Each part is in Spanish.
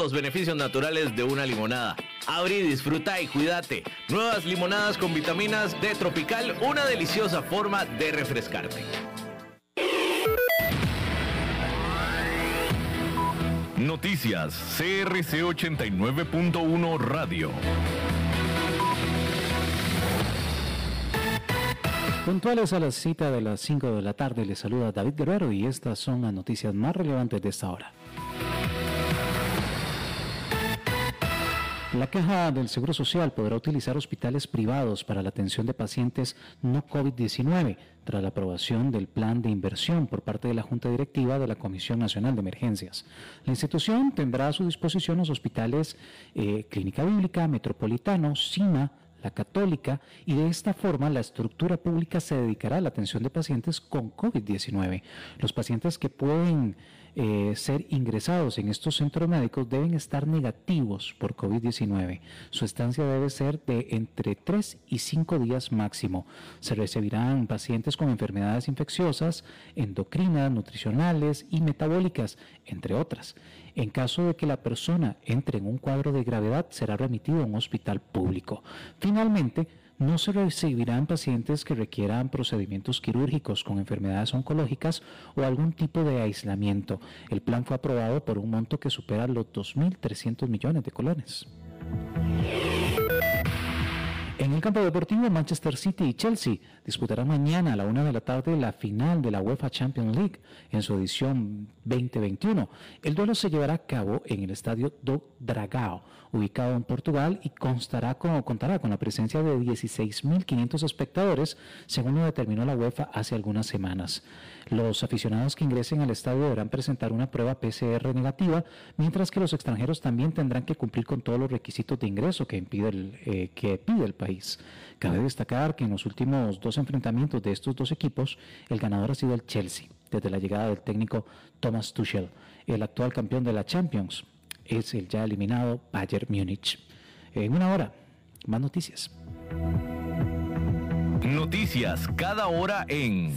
los beneficios naturales de una limonada. Abrí, disfruta y cuídate. Nuevas limonadas con vitaminas de Tropical, una deliciosa forma de refrescarte. Noticias CRC 89.1 Radio. Puntuales a la cita de las 5 de la tarde, les saluda David Guerrero y estas son las noticias más relevantes de esta hora. La Caja del Seguro Social podrá utilizar hospitales privados para la atención de pacientes no COVID-19 tras la aprobación del plan de inversión por parte de la Junta Directiva de la Comisión Nacional de Emergencias. La institución tendrá a su disposición los hospitales eh, Clínica Bíblica, Metropolitano, CIMA, la católica, y de esta forma la estructura pública se dedicará a la atención de pacientes con COVID-19. Los pacientes que pueden eh, ser ingresados en estos centros médicos deben estar negativos por COVID-19. Su estancia debe ser de entre 3 y 5 días máximo. Se recibirán pacientes con enfermedades infecciosas, endocrinas, nutricionales y metabólicas, entre otras. En caso de que la persona entre en un cuadro de gravedad, será remitido a un hospital público. Finalmente, no se recibirán pacientes que requieran procedimientos quirúrgicos con enfermedades oncológicas o algún tipo de aislamiento. El plan fue aprobado por un monto que supera los 2.300 millones de colones. En el campo deportivo, Manchester City y Chelsea disputarán mañana a la una de la tarde la final de la UEFA Champions League en su edición 2021. El duelo se llevará a cabo en el estadio do Dragao, ubicado en Portugal y constará con, contará con la presencia de 16.500 espectadores, según lo determinó la UEFA hace algunas semanas. Los aficionados que ingresen al estadio deberán presentar una prueba PCR negativa, mientras que los extranjeros también tendrán que cumplir con todos los requisitos de ingreso que, impide el, eh, que pide el país. Cabe destacar que en los últimos dos enfrentamientos de estos dos equipos, el ganador ha sido el Chelsea, desde la llegada del técnico Thomas Tuchel, el actual campeón de la Champions es el ya eliminado Bayern Múnich. En una hora, más noticias. Noticias cada hora en...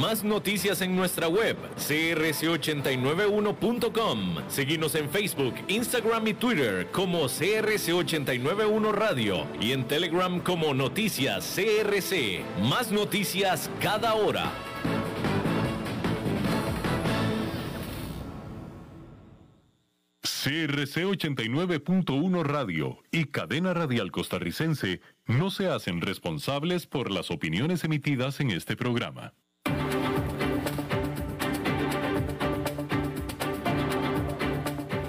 Más noticias en nuestra web, crc891.com. Seguimos en Facebook, Instagram y Twitter como CRC891 Radio y en Telegram como Noticias CRC. Más noticias cada hora. CRC 89.1 Radio y Cadena Radial Costarricense no se hacen responsables por las opiniones emitidas en este programa.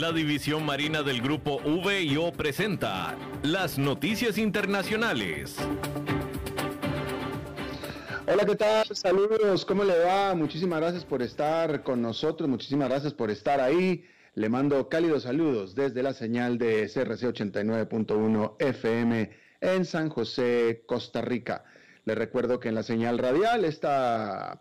La División Marina del Grupo VIO presenta las noticias internacionales. Hola, ¿qué tal? Saludos, ¿cómo le va? Muchísimas gracias por estar con nosotros, muchísimas gracias por estar ahí. Le mando cálidos saludos desde la señal de CRC 89.1 FM en San José, Costa Rica. Le recuerdo que en la señal radial, este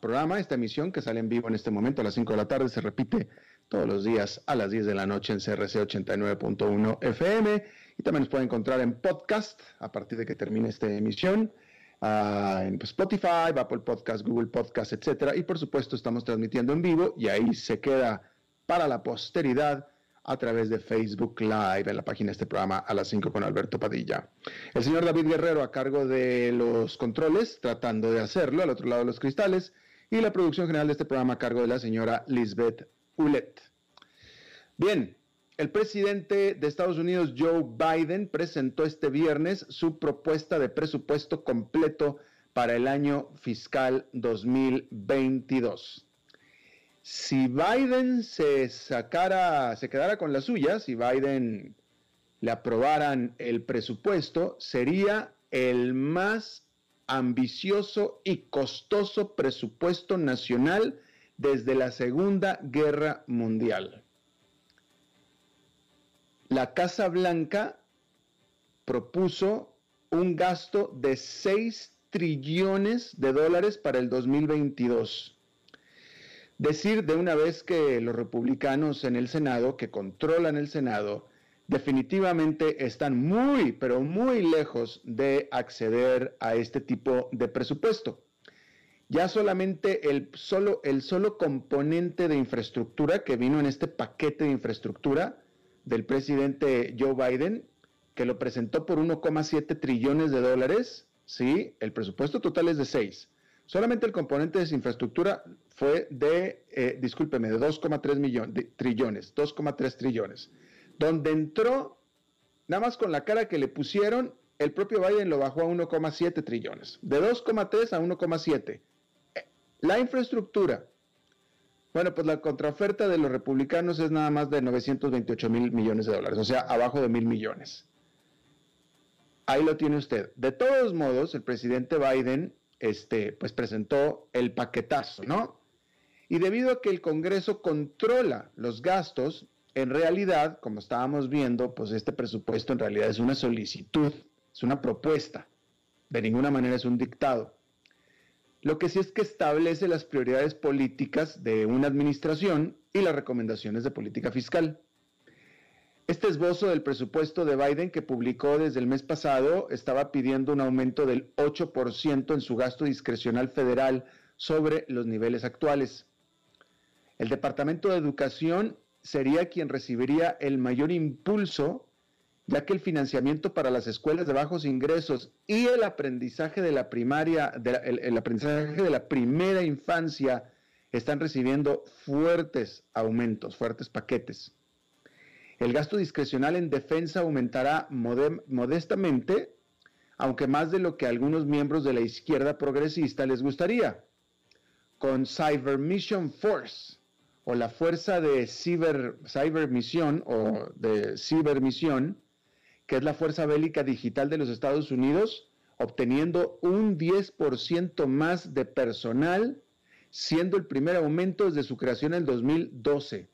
programa, esta emisión que sale en vivo en este momento a las 5 de la tarde, se repite todos los días a las 10 de la noche en CRC 89.1 FM y también nos puede encontrar en podcast a partir de que termine esta emisión. Uh, en Spotify, Apple Podcast, Google Podcast, etcétera. Y por supuesto, estamos transmitiendo en vivo y ahí se queda para la posteridad a través de Facebook Live en la página de este programa a las 5 con Alberto Padilla. El señor David Guerrero a cargo de los controles, tratando de hacerlo al otro lado de los cristales, y la producción general de este programa a cargo de la señora Lisbeth Bien, el presidente de Estados Unidos, Joe Biden, presentó este viernes su propuesta de presupuesto completo para el año fiscal 2022. Si Biden se sacara, se quedara con la suya, si Biden le aprobaran el presupuesto, sería el más ambicioso y costoso presupuesto nacional desde la Segunda Guerra Mundial. La Casa Blanca propuso un gasto de 6 trillones de dólares para el 2022. Decir de una vez que los republicanos en el Senado, que controlan el Senado, definitivamente están muy, pero muy lejos de acceder a este tipo de presupuesto. Ya solamente el solo, el solo componente de infraestructura que vino en este paquete de infraestructura del presidente Joe Biden, que lo presentó por 1,7 trillones de dólares, ¿sí? El presupuesto total es de 6. Solamente el componente de infraestructura fue de, eh, discúlpeme, de 2,3 millones, trillones, 2,3 trillones. Donde entró, nada más con la cara que le pusieron, el propio Biden lo bajó a 1,7 trillones. De 2,3 a 1,7. La infraestructura. Bueno, pues la contraoferta de los republicanos es nada más de 928 mil millones de dólares, o sea, abajo de mil millones. Ahí lo tiene usted. De todos modos, el presidente Biden, este, pues presentó el paquetazo, ¿no? Y debido a que el Congreso controla los gastos, en realidad, como estábamos viendo, pues este presupuesto en realidad es una solicitud, es una propuesta. De ninguna manera es un dictado. Lo que sí es que establece las prioridades políticas de una administración y las recomendaciones de política fiscal. Este esbozo del presupuesto de Biden que publicó desde el mes pasado estaba pidiendo un aumento del 8% en su gasto discrecional federal sobre los niveles actuales. El Departamento de Educación sería quien recibiría el mayor impulso ya que el financiamiento para las escuelas de bajos ingresos y el aprendizaje de la primaria, el, aprendizaje de la primera infancia están recibiendo fuertes aumentos, fuertes paquetes. El gasto discrecional en defensa aumentará modestamente, aunque más de lo que algunos miembros de la izquierda progresista les gustaría. Con Cyber Mission Force, o la fuerza de cyber misión o de cibermisión, que es la Fuerza Bélica Digital de los Estados Unidos, obteniendo un 10% más de personal, siendo el primer aumento desde su creación en 2012.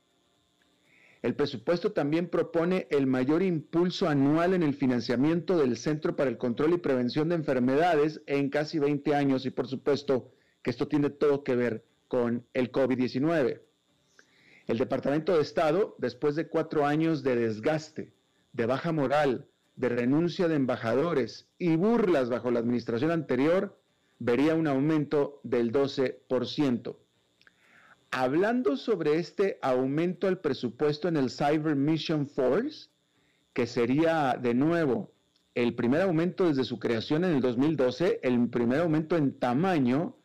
El presupuesto también propone el mayor impulso anual en el financiamiento del Centro para el Control y Prevención de Enfermedades en casi 20 años y por supuesto que esto tiene todo que ver con el COVID-19. El Departamento de Estado, después de cuatro años de desgaste, de baja moral, de renuncia de embajadores y burlas bajo la administración anterior, vería un aumento del 12%. Hablando sobre este aumento al presupuesto en el Cyber Mission Force, que sería de nuevo el primer aumento desde su creación en el 2012, el primer aumento en tamaño,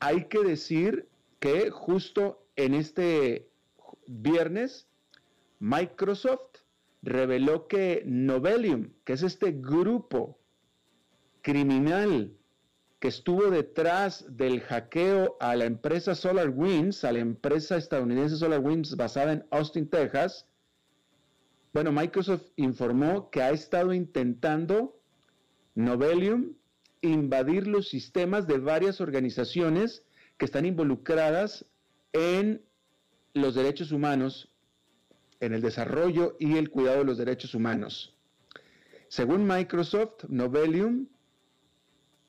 hay que decir que justo en este viernes, Microsoft reveló que Novelium, que es este grupo criminal que estuvo detrás del hackeo a la empresa SolarWinds, a la empresa estadounidense SolarWinds basada en Austin, Texas, bueno, Microsoft informó que ha estado intentando Novelium invadir los sistemas de varias organizaciones que están involucradas en los derechos humanos en el desarrollo y el cuidado de los derechos humanos. Según Microsoft, Novelium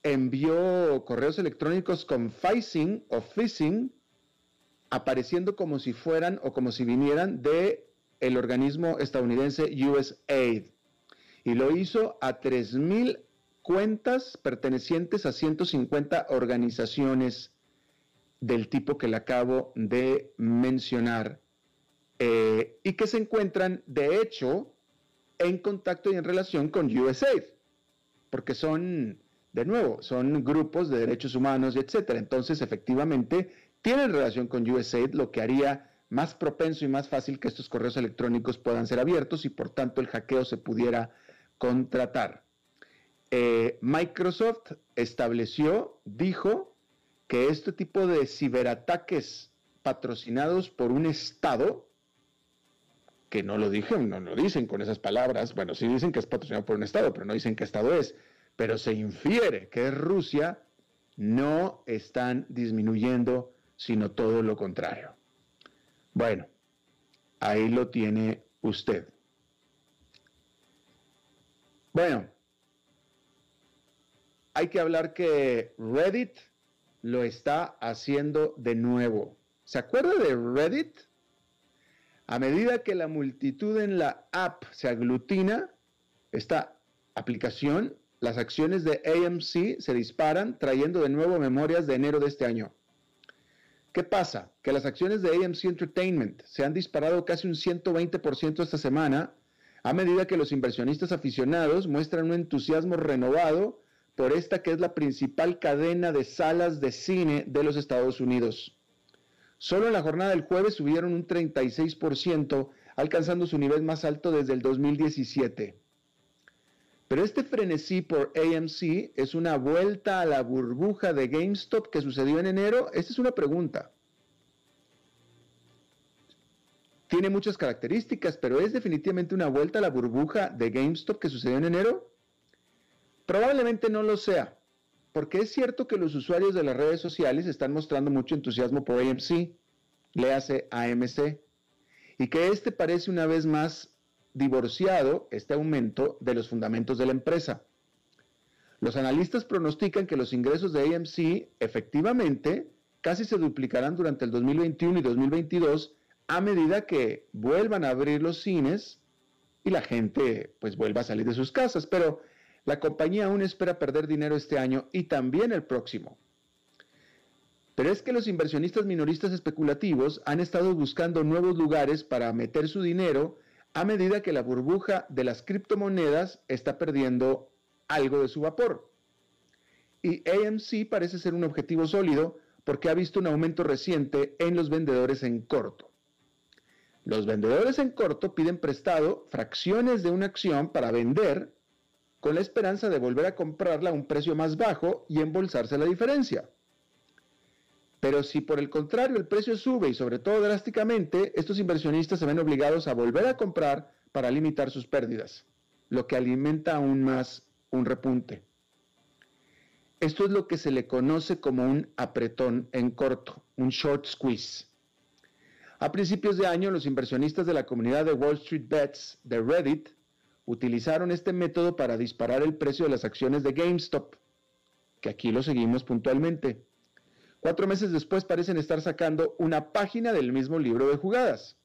envió correos electrónicos con phishing o phishing apareciendo como si fueran o como si vinieran de el organismo estadounidense USAID y lo hizo a 3000 cuentas pertenecientes a 150 organizaciones del tipo que le acabo de mencionar. Eh, y que se encuentran, de hecho, en contacto y en relación con USAID, porque son, de nuevo, son grupos de derechos humanos, etcétera. Entonces, efectivamente, tienen relación con USAID, lo que haría más propenso y más fácil que estos correos electrónicos puedan ser abiertos y por tanto el hackeo se pudiera contratar. Eh, Microsoft estableció, dijo, que este tipo de ciberataques patrocinados por un Estado que no lo dicen, no lo dicen con esas palabras. Bueno, sí dicen que es patrocinado por un Estado, pero no dicen qué Estado es. pero se infiere que es Rusia, no están disminuyendo, sino todo lo contrario. Bueno, ahí lo tiene usted. Bueno, hay que hablar que Reddit lo está haciendo de nuevo. ¿Se acuerda de Reddit? A medida que la multitud en la app se aglutina, esta aplicación, las acciones de AMC se disparan, trayendo de nuevo memorias de enero de este año. ¿Qué pasa? Que las acciones de AMC Entertainment se han disparado casi un 120% esta semana, a medida que los inversionistas aficionados muestran un entusiasmo renovado por esta que es la principal cadena de salas de cine de los Estados Unidos. Solo en la jornada del jueves subieron un 36%, alcanzando su nivel más alto desde el 2017. Pero este frenesí por AMC es una vuelta a la burbuja de GameStop que sucedió en enero. Esta es una pregunta. Tiene muchas características, pero es definitivamente una vuelta a la burbuja de GameStop que sucedió en enero. Probablemente no lo sea, porque es cierto que los usuarios de las redes sociales están mostrando mucho entusiasmo por AMC, le hace AMC, y que este parece una vez más divorciado este aumento de los fundamentos de la empresa. Los analistas pronostican que los ingresos de AMC efectivamente casi se duplicarán durante el 2021 y 2022 a medida que vuelvan a abrir los cines y la gente pues vuelva a salir de sus casas, pero la compañía aún espera perder dinero este año y también el próximo. Pero es que los inversionistas minoristas especulativos han estado buscando nuevos lugares para meter su dinero a medida que la burbuja de las criptomonedas está perdiendo algo de su vapor. Y AMC parece ser un objetivo sólido porque ha visto un aumento reciente en los vendedores en corto. Los vendedores en corto piden prestado fracciones de una acción para vender con la esperanza de volver a comprarla a un precio más bajo y embolsarse la diferencia. Pero si por el contrario el precio sube y sobre todo drásticamente, estos inversionistas se ven obligados a volver a comprar para limitar sus pérdidas, lo que alimenta aún más un repunte. Esto es lo que se le conoce como un apretón en corto, un short squeeze. A principios de año, los inversionistas de la comunidad de Wall Street Bets de Reddit utilizaron este método para disparar el precio de las acciones de GameStop, que aquí lo seguimos puntualmente. Cuatro meses después parecen estar sacando una página del mismo libro de jugadas.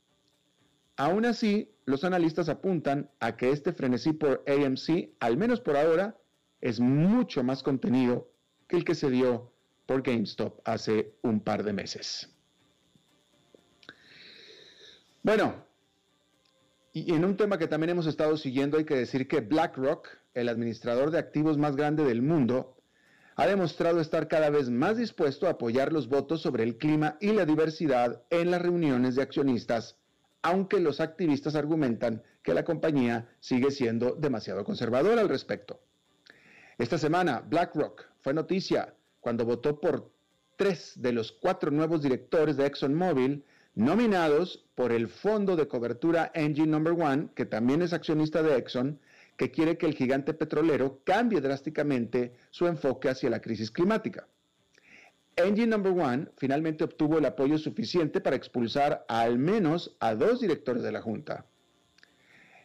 Aún así, los analistas apuntan a que este frenesí por AMC, al menos por ahora, es mucho más contenido que el que se dio por GameStop hace un par de meses. Bueno, y en un tema que también hemos estado siguiendo, hay que decir que BlackRock, el administrador de activos más grande del mundo, ha demostrado estar cada vez más dispuesto a apoyar los votos sobre el clima y la diversidad en las reuniones de accionistas, aunque los activistas argumentan que la compañía sigue siendo demasiado conservadora al respecto. Esta semana, BlackRock fue noticia cuando votó por tres de los cuatro nuevos directores de ExxonMobil nominados por el fondo de cobertura Engine Number One, que también es accionista de Exxon, que quiere que el gigante petrolero cambie drásticamente su enfoque hacia la crisis climática. Engine Number One finalmente obtuvo el apoyo suficiente para expulsar al menos a dos directores de la Junta.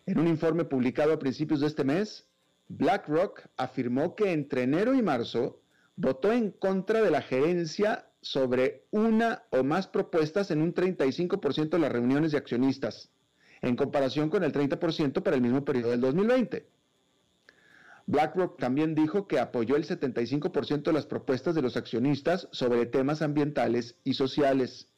En un informe publicado a principios de este mes, BlackRock afirmó que entre enero y marzo votó en contra de la gerencia sobre una o más propuestas en un 35% de las reuniones de accionistas en comparación con el 30% para el mismo periodo del 2020. BlackRock también dijo que apoyó el 75% de las propuestas de los accionistas sobre temas ambientales y sociales.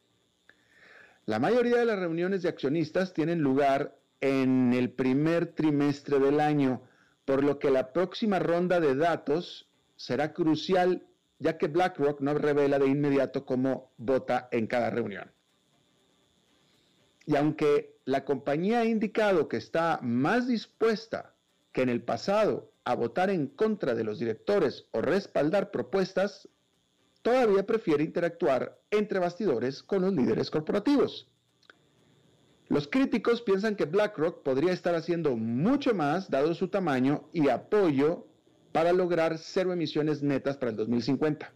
La mayoría de las reuniones de accionistas tienen lugar en el primer trimestre del año, por lo que la próxima ronda de datos será crucial, ya que BlackRock no revela de inmediato cómo vota en cada reunión. Y aunque la compañía ha indicado que está más dispuesta que en el pasado a votar en contra de los directores o respaldar propuestas, todavía prefiere interactuar entre bastidores con los líderes corporativos. Los críticos piensan que BlackRock podría estar haciendo mucho más dado su tamaño y apoyo para lograr cero emisiones netas para el 2050.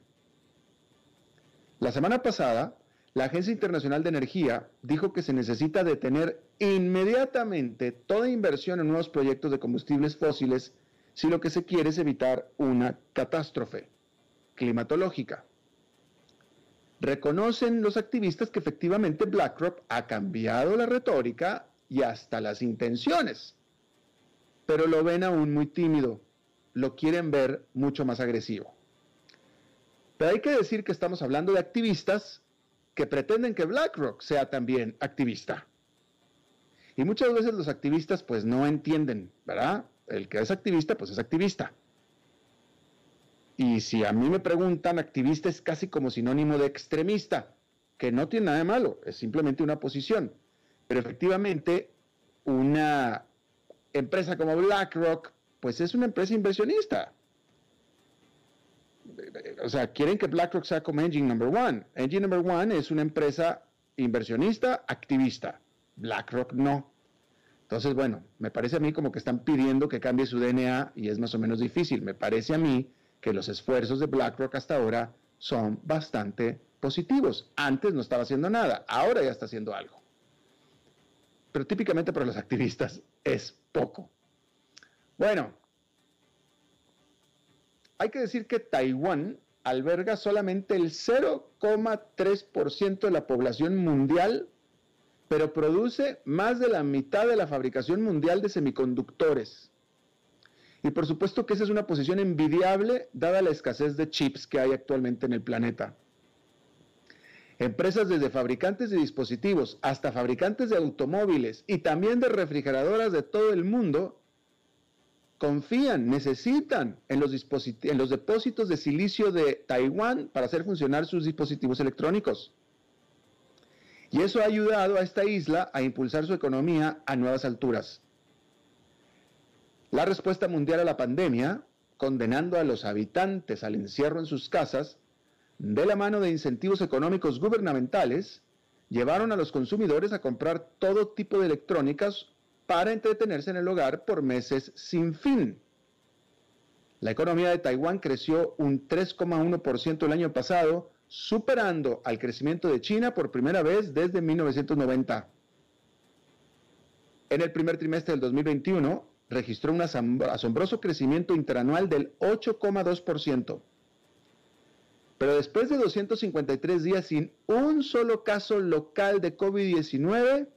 La semana pasada, la Agencia Internacional de Energía dijo que se necesita detener inmediatamente toda inversión en nuevos proyectos de combustibles fósiles si lo que se quiere es evitar una catástrofe climatológica. Reconocen los activistas que efectivamente BlackRock ha cambiado la retórica y hasta las intenciones, pero lo ven aún muy tímido, lo quieren ver mucho más agresivo. Pero hay que decir que estamos hablando de activistas que pretenden que BlackRock sea también activista. Y muchas veces los activistas pues no entienden, ¿verdad? El que es activista pues es activista. Y si a mí me preguntan, activista es casi como sinónimo de extremista, que no tiene nada de malo, es simplemente una posición. Pero efectivamente, una empresa como BlackRock, pues es una empresa inversionista. O sea, quieren que BlackRock sea como Engine Number One. Engine Number One es una empresa inversionista, activista. BlackRock no. Entonces, bueno, me parece a mí como que están pidiendo que cambie su DNA y es más o menos difícil. Me parece a mí que los esfuerzos de BlackRock hasta ahora son bastante positivos. Antes no estaba haciendo nada, ahora ya está haciendo algo. Pero típicamente para los activistas es poco. Bueno, hay que decir que Taiwán alberga solamente el 0,3% de la población mundial, pero produce más de la mitad de la fabricación mundial de semiconductores. Y por supuesto que esa es una posición envidiable dada la escasez de chips que hay actualmente en el planeta. Empresas desde fabricantes de dispositivos hasta fabricantes de automóviles y también de refrigeradoras de todo el mundo confían, necesitan en los, depósitos de silicio de Taiwán para hacer funcionar sus dispositivos electrónicos. Y eso ha ayudado a esta isla a impulsar su economía a nuevas alturas. La respuesta mundial a la pandemia, condenando a los habitantes al encierro en sus casas, de la mano de incentivos económicos gubernamentales, llevaron a los consumidores a comprar todo tipo de electrónicas para entretenerse en el hogar por meses sin fin. La economía de Taiwán creció un 3,1% el año pasado, superando al crecimiento de China por primera vez desde 1990. En el primer trimestre del 2021, registró un asombroso crecimiento interanual del 8,2%. Pero después de 253 días sin un solo caso local de COVID-19,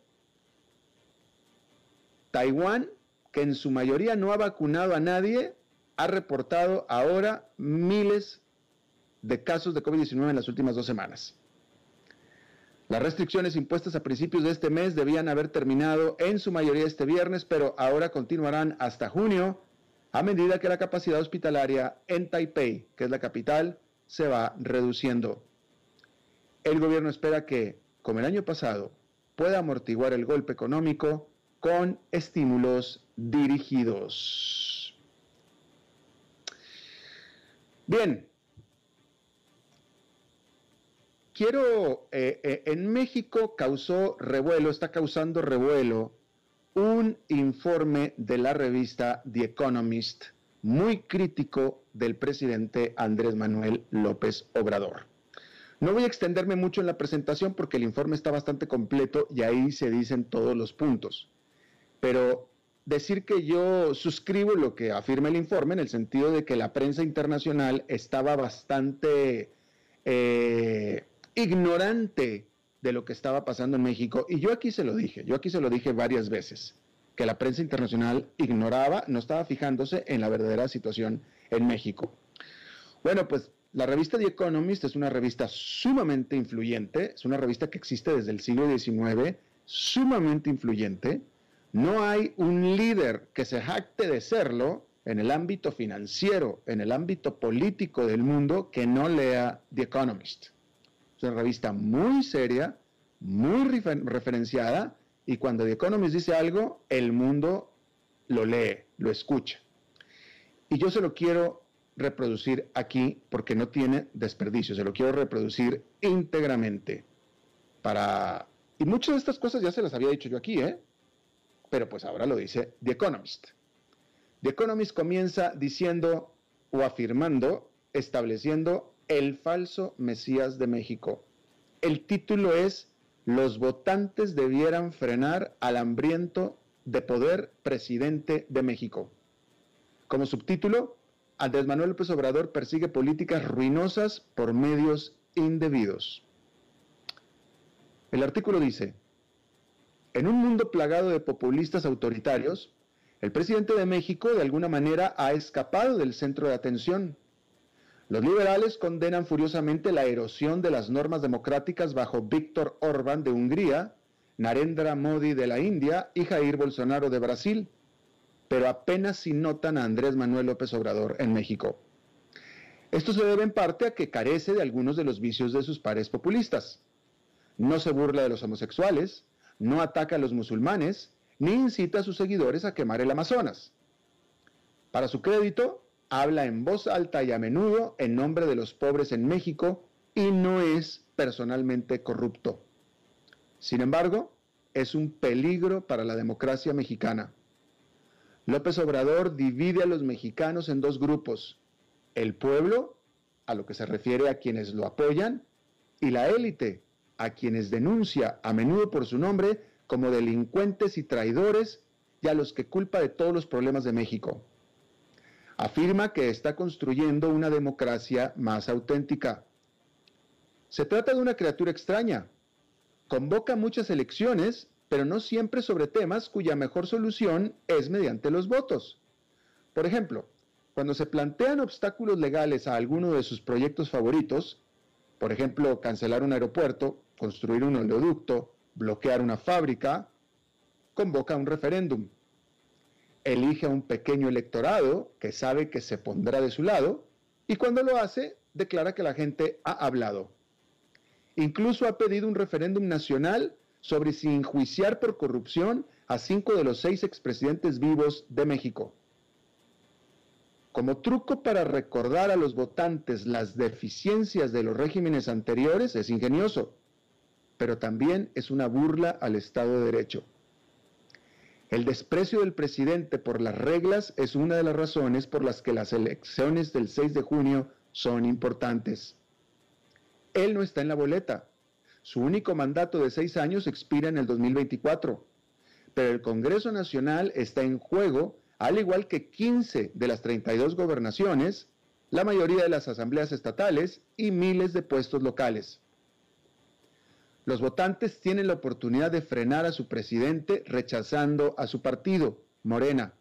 Taiwán, que en su mayoría no ha vacunado a nadie, ha reportado ahora miles de casos de COVID-19 en las últimas dos semanas. Las restricciones impuestas a principios de este mes debían haber terminado en su mayoría este viernes, pero ahora continuarán hasta junio, a medida que la capacidad hospitalaria en Taipei, que es la capital, se va reduciendo. El gobierno espera que, como el año pasado, pueda amortiguar el golpe económico con estímulos dirigidos. Bien, quiero, eh, eh, en México causó revuelo, está causando revuelo un informe de la revista The Economist muy crítico del presidente Andrés Manuel López Obrador. No voy a extenderme mucho en la presentación porque el informe está bastante completo y ahí se dicen todos los puntos. Pero decir que yo suscribo lo que afirma el informe en el sentido de que la prensa internacional estaba bastante eh, ignorante de lo que estaba pasando en México. Y yo aquí se lo dije, yo aquí se lo dije varias veces, que la prensa internacional ignoraba, no estaba fijándose en la verdadera situación en México. Bueno, pues la revista The Economist es una revista sumamente influyente, es una revista que existe desde el siglo XIX, sumamente influyente. No hay un líder que se jacte de serlo en el ámbito financiero, en el ámbito político del mundo, que no lea The Economist. Es una revista muy seria, muy referenciada, y cuando The Economist dice algo, el mundo lo lee, lo escucha. Y yo se lo quiero reproducir aquí porque no tiene desperdicio, se lo quiero reproducir íntegramente. Para... Y muchas de estas cosas ya se las había dicho yo aquí, ¿eh? Pero pues ahora lo dice The Economist. The Economist comienza diciendo o afirmando, estableciendo el falso Mesías de México. El título es Los votantes debieran frenar al hambriento de poder presidente de México. Como subtítulo, Andrés Manuel López Obrador persigue políticas ruinosas por medios indebidos. El artículo dice, en un mundo plagado de populistas autoritarios, el presidente de México de alguna manera ha escapado del centro de atención. Los liberales condenan furiosamente la erosión de las normas democráticas bajo Víctor Orbán de Hungría, Narendra Modi de la India y Jair Bolsonaro de Brasil, pero apenas si notan a Andrés Manuel López Obrador en México. Esto se debe en parte a que carece de algunos de los vicios de sus pares populistas. No se burla de los homosexuales, no ataca a los musulmanes, ni incita a sus seguidores a quemar el Amazonas. Para su crédito, habla en voz alta y a menudo en nombre de los pobres en México y no es personalmente corrupto. Sin embargo, es un peligro para la democracia mexicana. López Obrador divide a los mexicanos en dos grupos, el pueblo, a lo que se refiere a quienes lo apoyan, y la élite, a quienes denuncia a menudo por su nombre como delincuentes y traidores y a los que culpa de todos los problemas de México. Afirma que está construyendo una democracia más auténtica. Se trata de una criatura extraña. Convoca muchas elecciones, pero no siempre sobre temas cuya mejor solución es mediante los votos. Por ejemplo, cuando se plantean obstáculos legales a alguno de sus proyectos favoritos, por ejemplo, cancelar un aeropuerto, construir un oleoducto, bloquear una fábrica, convoca un referéndum. Elige a un pequeño electorado que sabe que se pondrá de su lado y cuando lo hace declara que la gente ha hablado. Incluso ha pedido un referéndum nacional sobre si enjuiciar por corrupción a cinco de los seis expresidentes vivos de México. Como truco para recordar a los votantes las deficiencias de los regímenes anteriores es ingenioso, pero también es una burla al Estado de Derecho. El desprecio del presidente por las reglas es una de las razones por las que las elecciones del 6 de junio son importantes. Él no está en la boleta. Su único mandato de seis años expira en el 2024, pero el Congreso Nacional está en juego al igual que 15 de las 32 gobernaciones, la mayoría de las asambleas estatales y miles de puestos locales. Los votantes tienen la oportunidad de frenar a su presidente rechazando a su partido, Morena,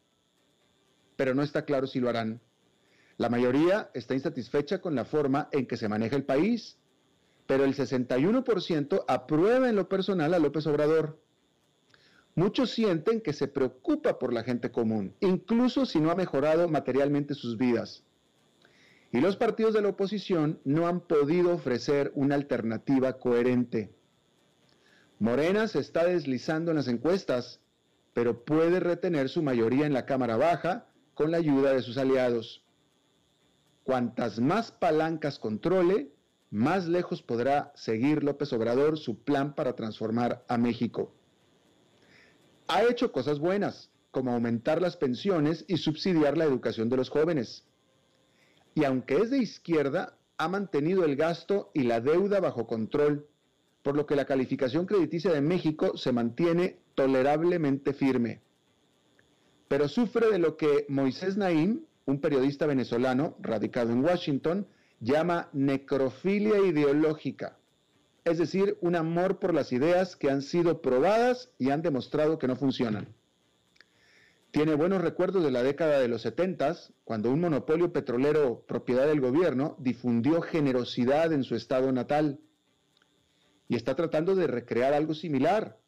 pero no está claro si lo harán. La mayoría está insatisfecha con la forma en que se maneja el país, pero el 61% aprueba en lo personal a López Obrador. Muchos sienten que se preocupa por la gente común, incluso si no ha mejorado materialmente sus vidas. Y los partidos de la oposición no han podido ofrecer una alternativa coherente. Morena se está deslizando en las encuestas, pero puede retener su mayoría en la Cámara Baja con la ayuda de sus aliados. Cuantas más palancas controle, más lejos podrá seguir López Obrador su plan para transformar a México ha hecho cosas buenas, como aumentar las pensiones y subsidiar la educación de los jóvenes. Y aunque es de izquierda, ha mantenido el gasto y la deuda bajo control, por lo que la calificación crediticia de México se mantiene tolerablemente firme. Pero sufre de lo que Moisés Naim, un periodista venezolano radicado en Washington, llama necrofilia ideológica es decir, un amor por las ideas que han sido probadas y han demostrado que no funcionan. Tiene buenos recuerdos de la década de los 70, cuando un monopolio petrolero propiedad del gobierno difundió generosidad en su estado natal. Y está tratando de recrear algo similar,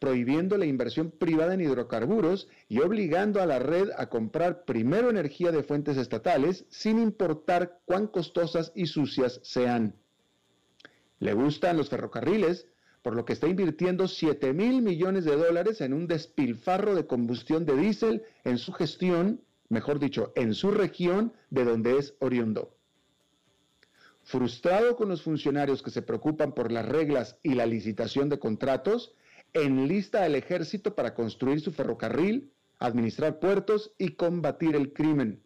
prohibiendo la inversión privada en hidrocarburos y obligando a la red a comprar primero energía de fuentes estatales sin importar cuán costosas y sucias sean. Le gustan los ferrocarriles, por lo que está invirtiendo 7 mil millones de dólares en un despilfarro de combustión de diésel en su gestión, mejor dicho, en su región de donde es oriundo. Frustrado con los funcionarios que se preocupan por las reglas y la licitación de contratos, enlista al ejército para construir su ferrocarril, administrar puertos y combatir el crimen.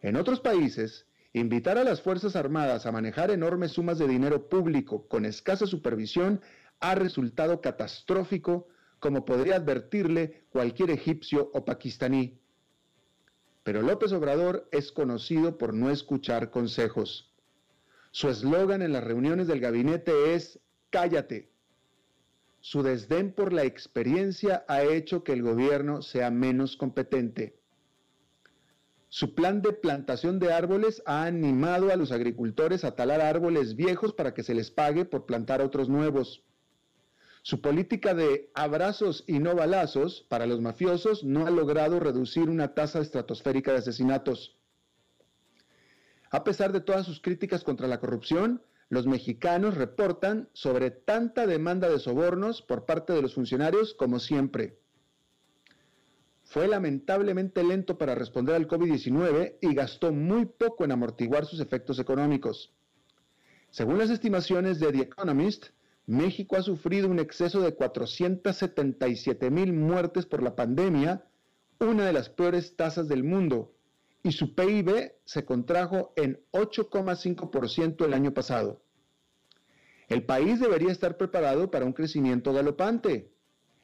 En otros países, invitar a las Fuerzas Armadas a manejar enormes sumas de dinero público con escasa supervisión ha resultado catastrófico, como podría advertirle cualquier egipcio o pakistaní. Pero López Obrador es conocido por no escuchar consejos. Su eslogan en las reuniones del gabinete es Cállate. Su desdén por la experiencia ha hecho que el gobierno sea menos competente. Su plan de plantación de árboles ha animado a los agricultores a talar árboles viejos para que se les pague por plantar otros nuevos. Su política de abrazos y no balazos para los mafiosos no ha logrado reducir una tasa estratosférica de asesinatos. A pesar de todas sus críticas contra la corrupción, los mexicanos reportan sobre tanta demanda de sobornos por parte de los funcionarios como siempre. Fue lamentablemente lento para responder al COVID-19 y gastó muy poco en amortiguar sus efectos económicos. Según las estimaciones de The Economist, México ha sufrido un exceso de 477 mil muertes por la pandemia, una de las peores tasas del mundo, y su PIB se contrajo en 8,5% el año pasado. El país debería estar preparado para un crecimiento galopante.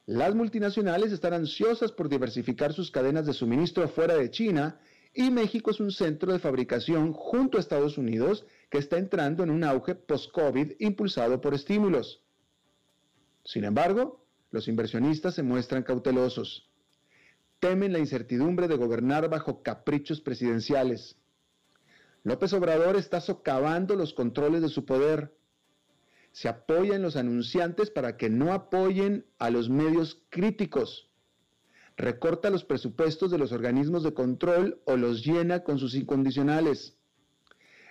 Las multinacionales están ansiosas por diversificar sus cadenas de suministro fuera de China y México es un centro de fabricación junto a Estados Unidos que está entrando en un auge post-COVID impulsado por estímulos. Sin embargo, los inversionistas se muestran cautelosos. Temen la incertidumbre de gobernar bajo caprichos presidenciales. López Obrador está socavando los controles de su poder. Se apoya en los anunciantes para que no apoyen a los medios críticos. Recorta los presupuestos de los organismos de control o los llena con sus incondicionales.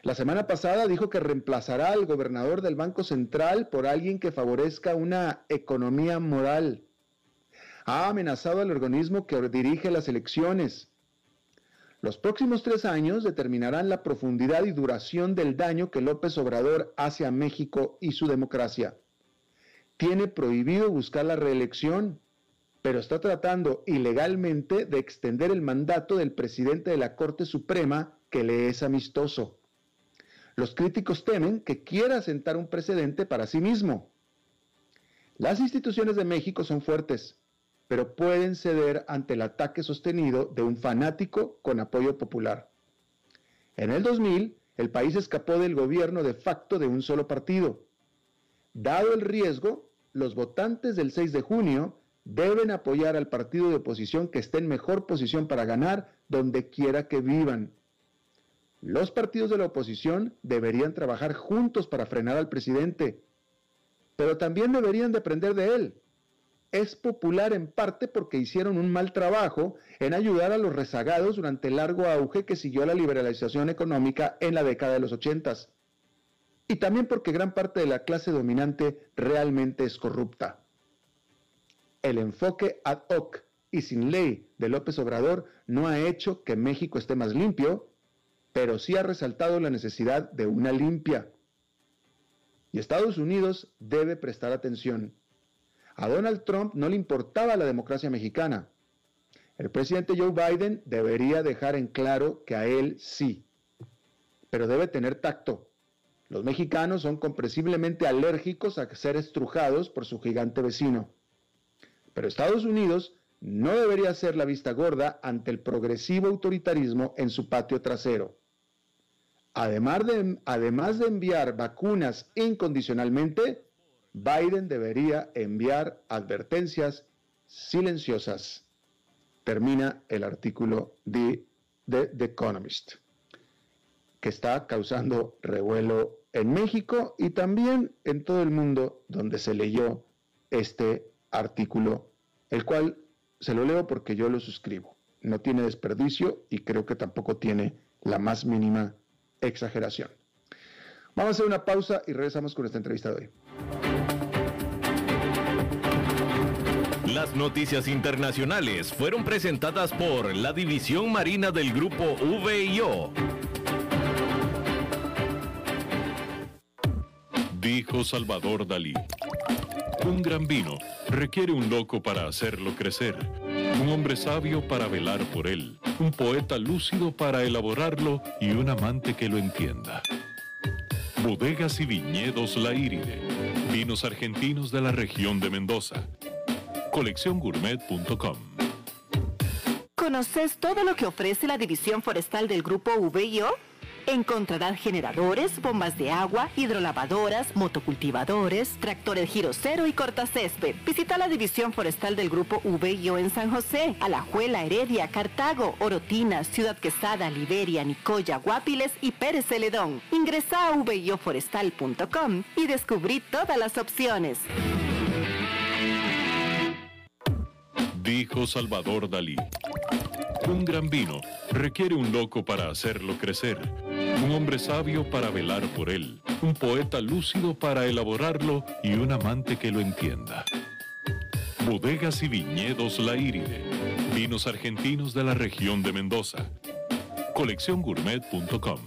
La semana pasada dijo que reemplazará al gobernador del Banco Central por alguien que favorezca una economía moral. Ha amenazado al organismo que dirige las elecciones. Los próximos tres años determinarán la profundidad y duración del daño que López Obrador hace a México y su democracia. Tiene prohibido buscar la reelección, pero está tratando ilegalmente de extender el mandato del presidente de la Corte Suprema que le es amistoso. Los críticos temen que quiera sentar un precedente para sí mismo. Las instituciones de México son fuertes, pero pueden ceder ante el ataque sostenido de un fanático con apoyo popular. En el 2000, el país escapó del gobierno de facto de un solo partido. Dado el riesgo, los votantes del 6 de junio deben apoyar al partido de oposición que esté en mejor posición para ganar donde quiera que vivan. Los partidos de la oposición deberían trabajar juntos para frenar al presidente, pero también deberían de aprender de él. Es popular en parte porque hicieron un mal trabajo en ayudar a los rezagados durante el largo auge que siguió la liberalización económica en la década de los ochentas. Y también porque gran parte de la clase dominante realmente es corrupta. El enfoque ad hoc y sin ley de López Obrador no ha hecho que México esté más limpio, pero sí ha resaltado la necesidad de una limpia. Y Estados Unidos debe prestar atención. A Donald Trump no le importaba la democracia mexicana. El presidente Joe Biden debería dejar en claro que a él sí, pero debe tener tacto. Los mexicanos son comprensiblemente alérgicos a ser estrujados por su gigante vecino. Pero Estados Unidos no debería ser la vista gorda ante el progresivo autoritarismo en su patio trasero. Además de, además de enviar vacunas incondicionalmente, Biden debería enviar advertencias silenciosas. Termina el artículo de, The Economist, que está causando revuelo en México y también en todo el mundo donde se leyó este artículo, el cual se lo leo porque yo lo suscribo. No tiene desperdicio y creo que tampoco tiene la más mínima exageración. Vamos a hacer una pausa y regresamos con esta entrevista de hoy. Las noticias internacionales fueron presentadas por la División Marina del Grupo VIO. Dijo Salvador Dalí. Un gran vino requiere un loco para hacerlo crecer, un hombre sabio para velar por él un poeta lúcido para elaborarlo y un amante que lo entienda. Bodegas y viñedos La Iride, vinos argentinos de la región de Mendoza. Colecciongourmet.com ¿Conoces todo lo que ofrece la división forestal del grupo VIO? Encontrarán generadores, bombas de agua, hidrolavadoras, motocultivadores, tractores giro cero y cortacésped. Visita la división forestal del grupo VIO en San José, Alajuela, Heredia, Cartago, Orotina, Ciudad Quesada, Liberia, Nicoya, Guapiles y Pérez Celedón. Ingresa a vioforestal.com y descubrí todas las opciones. Dijo Salvador Dalí. Un gran vino requiere un loco para hacerlo crecer, un hombre sabio para velar por él, un poeta lúcido para elaborarlo y un amante que lo entienda. Bodegas y viñedos La Iride, vinos argentinos de la región de Mendoza. Colecciongourmet.com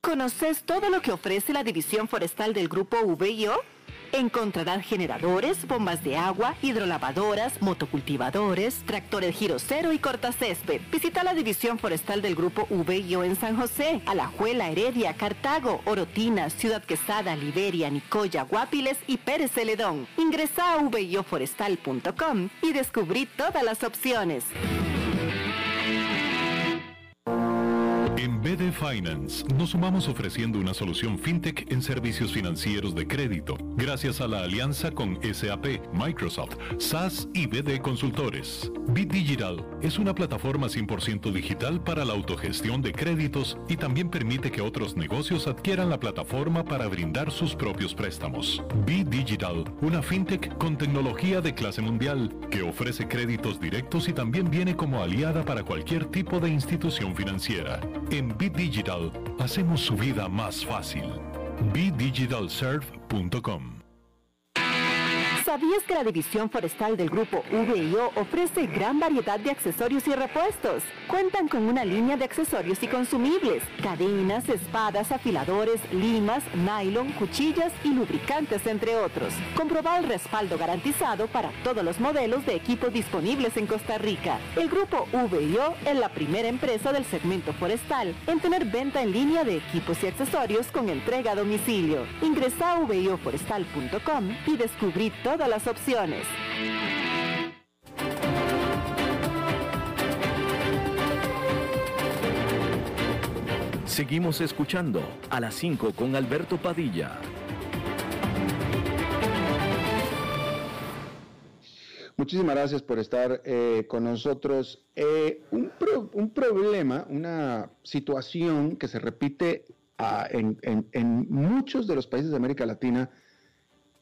¿Conoces todo lo que ofrece la división forestal del grupo VIO? Encontrarán generadores, bombas de agua, hidrolavadoras, motocultivadores, tractores giro cero y cortacésped. Visita la división forestal del grupo VIO en San José, Alajuela, Heredia, Cartago, Orotina, Ciudad Quesada, Liberia, Nicoya, Guapiles y Pérez Celedón. Ingresa a vioforestal.com y descubrí todas las opciones. En BD Finance nos sumamos ofreciendo una solución fintech en servicios financieros de crédito, gracias a la alianza con SAP, Microsoft, SAS y BD Consultores. Bit Digital es una plataforma 100% digital para la autogestión de créditos y también permite que otros negocios adquieran la plataforma para brindar sus propios préstamos. Bit Digital, una fintech con tecnología de clase mundial que ofrece créditos directos y también viene como aliada para cualquier tipo de institución financiera. En Bit Digital hacemos su vida más fácil. BitDigitalServe.com ¿Sabías que la división forestal del grupo VIO ofrece gran variedad de accesorios y repuestos? Cuentan con una línea de accesorios y consumibles, cadenas, espadas, afiladores, limas, nylon, cuchillas y lubricantes, entre otros. Comprobar el respaldo garantizado para todos los modelos de equipos disponibles en Costa Rica. El grupo VIO es la primera empresa del segmento forestal en tener venta en línea de equipos y accesorios con entrega a domicilio. Ingresa a vioforestal.com y descubrí todas las opciones. Seguimos escuchando a las 5 con Alberto Padilla. Muchísimas gracias por estar eh, con nosotros. Eh, un, un, problema, una situación que se repite ah, en, en, en, muchos de los países de América Latina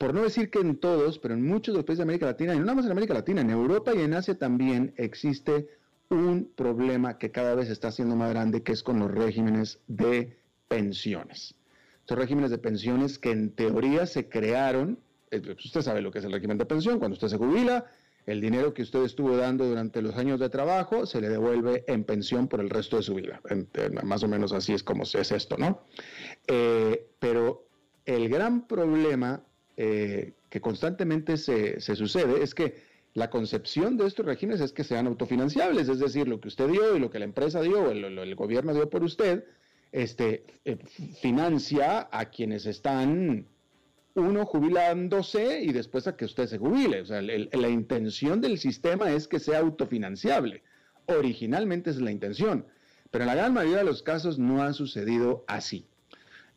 por no decir que en todos, pero en muchos de los países de América Latina, y no nada más en América Latina, en Europa y en Asia también existe un problema que cada vez está siendo más grande, que es con los regímenes de pensiones. Estos regímenes de pensiones que en teoría se crearon, eh, pues usted sabe lo que es el régimen de pensión, cuando usted se jubila, el dinero que usted estuvo dando durante los años de trabajo se le devuelve en pensión por el resto de su vida. más o menos así es como es esto, ¿no? Eh, pero el gran problema eh, que constantemente se, sucede es que la concepción de estos regímenes es que sean autofinanciables, es decir, lo que usted dio y lo que la empresa dio, o el, gobierno dio por usted, este, eh, financia a quienes están, uno, jubilándose y después a que usted se jubile. O sea, la intención del sistema es que sea autofinanciable. Originalmente es la intención, pero en la gran mayoría de los casos no ha sucedido así.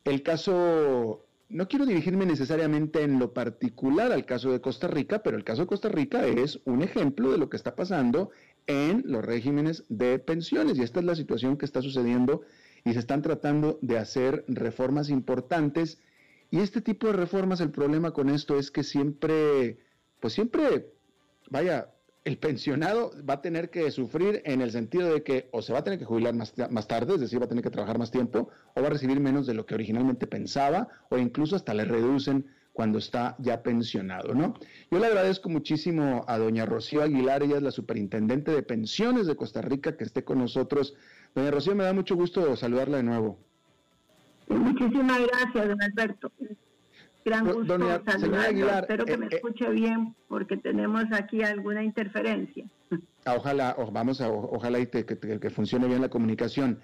El caso no quiero dirigirme necesariamente en lo particular al caso de Costa Rica, pero el caso de Costa Rica es un ejemplo de lo que está pasando en los regímenes de pensiones. Y esta es la situación que está sucediendo y se están tratando de hacer reformas importantes. Y este tipo de reformas, el problema con esto es que siempre, pues siempre, vaya, el pensionado va a tener que sufrir en el sentido de que o se va a tener que jubilar más, más, tarde, es decir, va a tener que trabajar más tiempo, o va a recibir menos de lo que originalmente pensaba, o incluso hasta le reducen cuando está ya pensionado, ¿no? Yo le agradezco muchísimo a doña Rocío Aguilar, ella es la superintendente de pensiones de Costa Rica, que esté con nosotros. Doña Rocío, me da mucho gusto saludarla de nuevo. Muchísimas gracias, don Alberto gran gusto Espero que me eh, eh, escuche bien porque tenemos aquí alguna interferencia. Ah, ojalá, vamos a, ojalá y que, funcione bien la comunicación.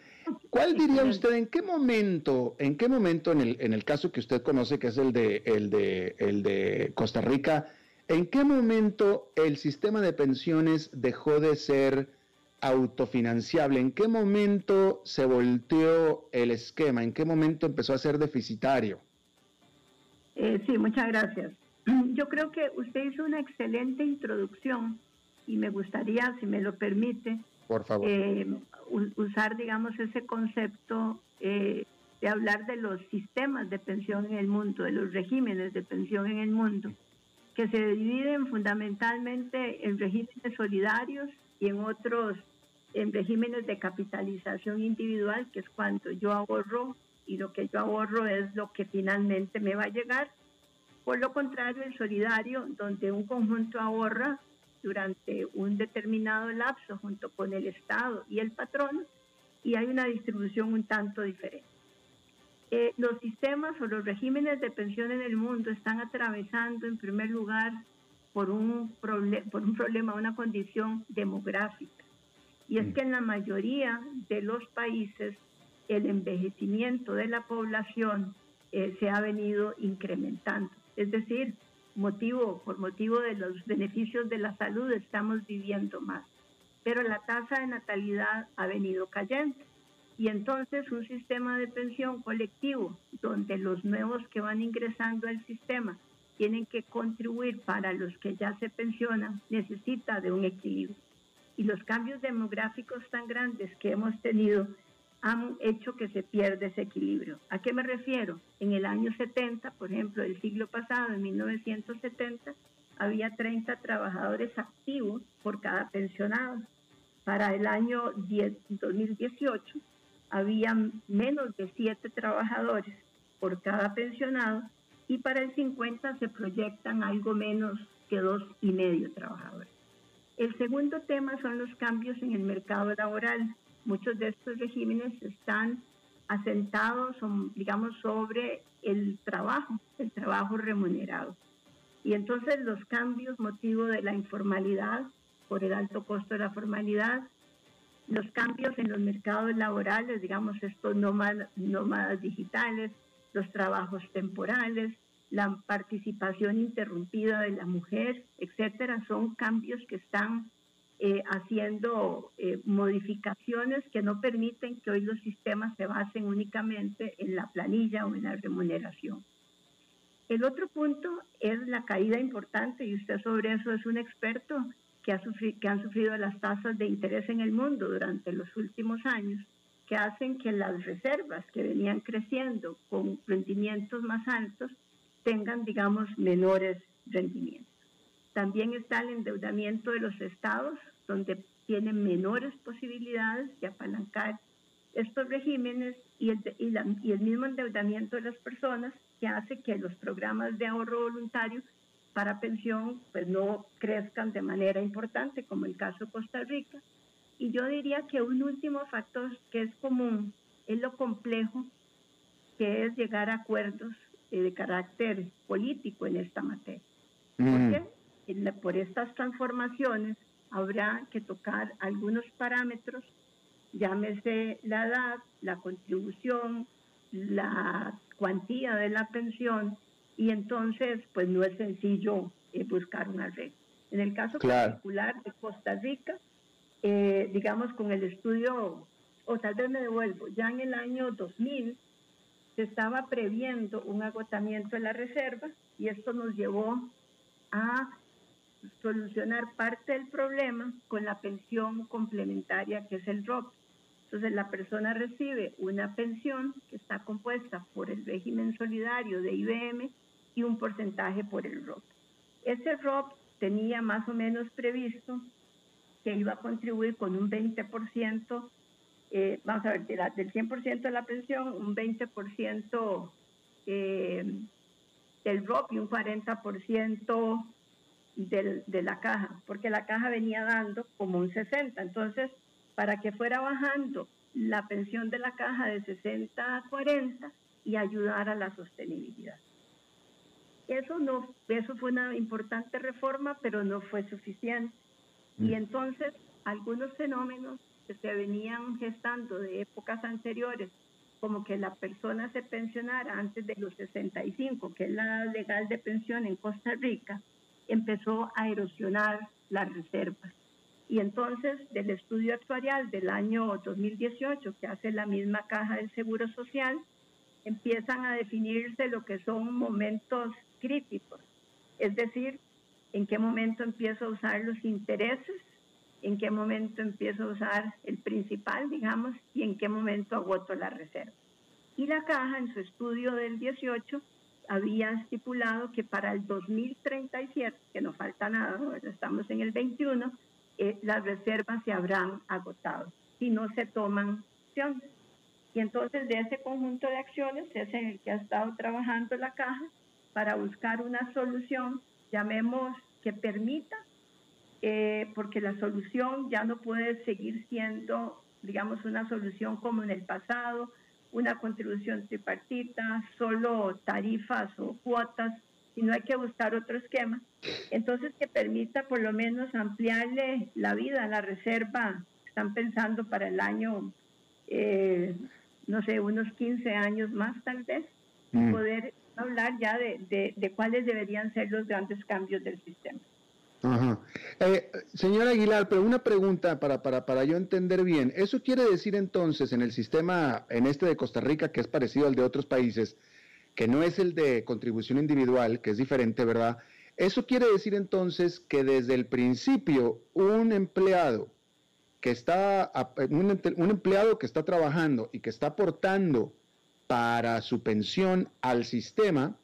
¿Cuál diría usted, en qué momento, en qué momento en el, en el caso que usted conoce, que es el de, el de, el de Costa Rica, en qué momento el sistema de pensiones dejó de ser autofinanciable? ¿En qué momento se volteó el esquema? ¿En qué momento empezó a ser deficitario? Eh, sí, muchas gracias. Yo creo que usted hizo una excelente introducción y me gustaría, si me lo permite, Por favor. Eh, usar, digamos, ese concepto eh, de hablar de los sistemas de pensión en el mundo, de los regímenes de pensión en el mundo, que se dividen fundamentalmente en regímenes solidarios y en otros, en regímenes de capitalización individual, que es cuando yo ahorro y lo que yo ahorro es lo que finalmente me va a llegar. Por lo contrario, el solidario, donde un conjunto ahorra durante un determinado lapso junto con el Estado y el patrón y hay una distribución un tanto diferente. Eh, los sistemas o los regímenes de pensión en el mundo están atravesando en primer lugar por un, por un problema, una condición demográfica. Y es mm. que en la mayoría de los países el envejecimiento de la población eh, se ha venido incrementando. Es decir, motivo, por motivo de los beneficios de la salud estamos viviendo más. Pero la tasa de natalidad ha venido cayendo. Y entonces un sistema de pensión colectivo donde los nuevos que van ingresando al sistema tienen que contribuir para los que ya se pensionan, necesita de un equilibrio. Y los cambios demográficos tan grandes que hemos tenido han hecho que se pierda ese equilibrio. ¿A qué me refiero? En el año 70, por ejemplo, del siglo pasado, en 1970, había 30 trabajadores activos por cada pensionado. Para el año 2018 había menos de 7 trabajadores por cada pensionado y para el 50 se proyectan algo menos que dos y medio trabajadores. El segundo tema son los cambios en el mercado laboral muchos de estos regímenes están asentados, digamos, sobre el trabajo, el trabajo remunerado. Y entonces los cambios motivo de la informalidad, por el alto costo de la formalidad, los cambios en los mercados laborales, digamos, estos nómadas, digitales, los trabajos temporales, la participación interrumpida de la mujer, etcétera, son cambios que están eh, haciendo eh, modificaciones que no permiten que hoy los sistemas se basen únicamente en la planilla o en la remuneración. El otro punto es la caída importante, y usted sobre eso es un experto, que, ha que han sufrido las tasas de interés en el mundo durante los últimos años, que hacen que las reservas que venían creciendo con rendimientos más altos tengan, digamos, menores rendimientos. También está el endeudamiento de los estados, donde tienen menores posibilidades de apalancar estos regímenes y el, y, el mismo endeudamiento de las personas que hace que los programas de ahorro voluntario para pensión pues no crezcan de manera importante, como el caso de Costa Rica. Y yo diría que un último factor que es común es lo complejo que es llegar a acuerdos eh, de carácter político en esta materia. ¿Por mm. qué? por estas transformaciones habrá que tocar algunos parámetros, llámese la edad, la contribución, la cuantía de la pensión, y entonces pues no es sencillo eh, buscar una red. En el caso particular de Costa Rica, eh, digamos con el estudio, o tal vez me devuelvo, ya en el año 2000 se estaba previendo un agotamiento de la reserva y esto nos llevó a solucionar parte del problema con la pensión complementaria que es el ROP. Entonces la persona recibe una pensión que está compuesta por el régimen solidario de IBM y un porcentaje por el ROP. Ese ROP tenía más o menos previsto que iba a contribuir con un 20%, eh, vamos a ver, del 100% de la pensión, un 20% eh, del ROP y un 40% de la caja, porque la caja venía dando como un 60. Entonces, para que fuera bajando la pensión de la caja de 60 a 40 y ayudar a la sostenibilidad. Eso, no, eso fue una importante reforma, pero no fue suficiente. Y mm. entonces algunos fenómenos que se venían gestando de épocas anteriores, como que la persona se pensionara antes de los 65, que es la edad legal de pensión en Costa Rica, empezó a erosionar las reservas. Y entonces, del estudio actuarial del año 2018, que hace la misma caja del Seguro Social, empiezan a definirse lo que son momentos críticos. Es decir, en qué momento empiezo a usar los intereses, en qué momento empiezo a usar el principal, digamos, y en qué momento agoto la reserva. Y la caja, en su estudio del 18, había estipulado que para el 2037, que no falta nada, estamos en el 21, eh, las reservas se habrán agotado si no se toman acciones. Y entonces de ese conjunto de acciones es en el que ha estado trabajando la caja para buscar una solución, llamemos que permita, eh, porque la solución ya no puede seguir siendo, digamos, una solución como en el pasado, una contribución tripartita, solo tarifas o cuotas, sino hay que buscar otro esquema entonces, que permita por lo menos ampliarle la vida a la reserva. Están pensando para el año, eh, no sé, unos 15 años más tal vez, mm. poder hablar ya de, de, cuáles deberían ser los grandes cambios del sistema. Ajá. Eh, señor Aguilar, pero una pregunta para, para, para yo entender bien. ¿Eso quiere decir entonces en el sistema, en este de Costa Rica, que es parecido al de otros países, que no es el de contribución individual, que es diferente, ¿verdad? Eso quiere decir entonces que desde el principio un empleado que está, un, empleado que está trabajando y que está aportando para su pensión al sistema,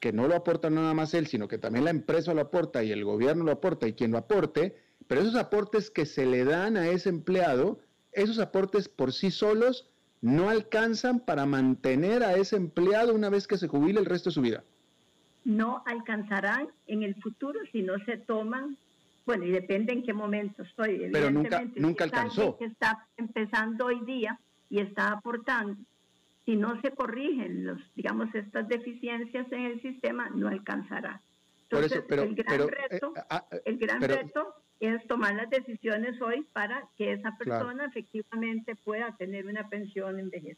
que no lo aporta nada más él, sino que también la empresa lo aporta y el gobierno lo aporta y quien lo aporte, pero esos aportes que se le dan a ese empleado, esos aportes por sí solos no alcanzan para mantener a ese empleado una vez que se jubile el resto de su vida no alcanzarán en el futuro si no se toman, bueno, y depende en qué momento estoy. Pero nunca, nunca alcanzó. Que está empezando hoy día y está aportando. Si no se corrigen, los, digamos, estas deficiencias en el sistema, no alcanzará. Entonces, el gran, eh, reto, ah, eh, el gran reto es tomar las decisiones hoy para que esa persona efectivamente pueda tener una pensión en vejez.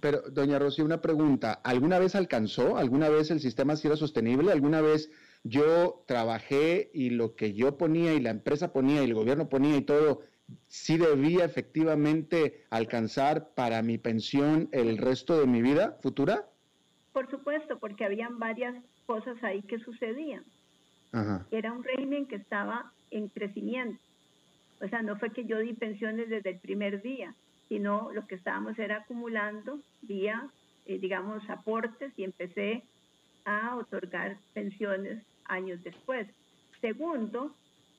Pero, doña Rocío, una pregunta. ¿Alguna vez alcanzó? ¿Alguna vez el sistema sí era sostenible? ¿Alguna vez yo trabajé y lo que yo ponía y la empresa ponía y el gobierno ponía y todo, sí debía efectivamente alcanzar para mi pensión el resto de mi vida futura? Por supuesto, porque habían varias cosas ahí que sucedían. Era un régimen que estaba en crecimiento. O sea, no fue que yo di pensiones desde el primer día sino lo que estábamos era acumulando vía, eh, digamos, aportes y empecé a otorgar pensiones años después. Segundo,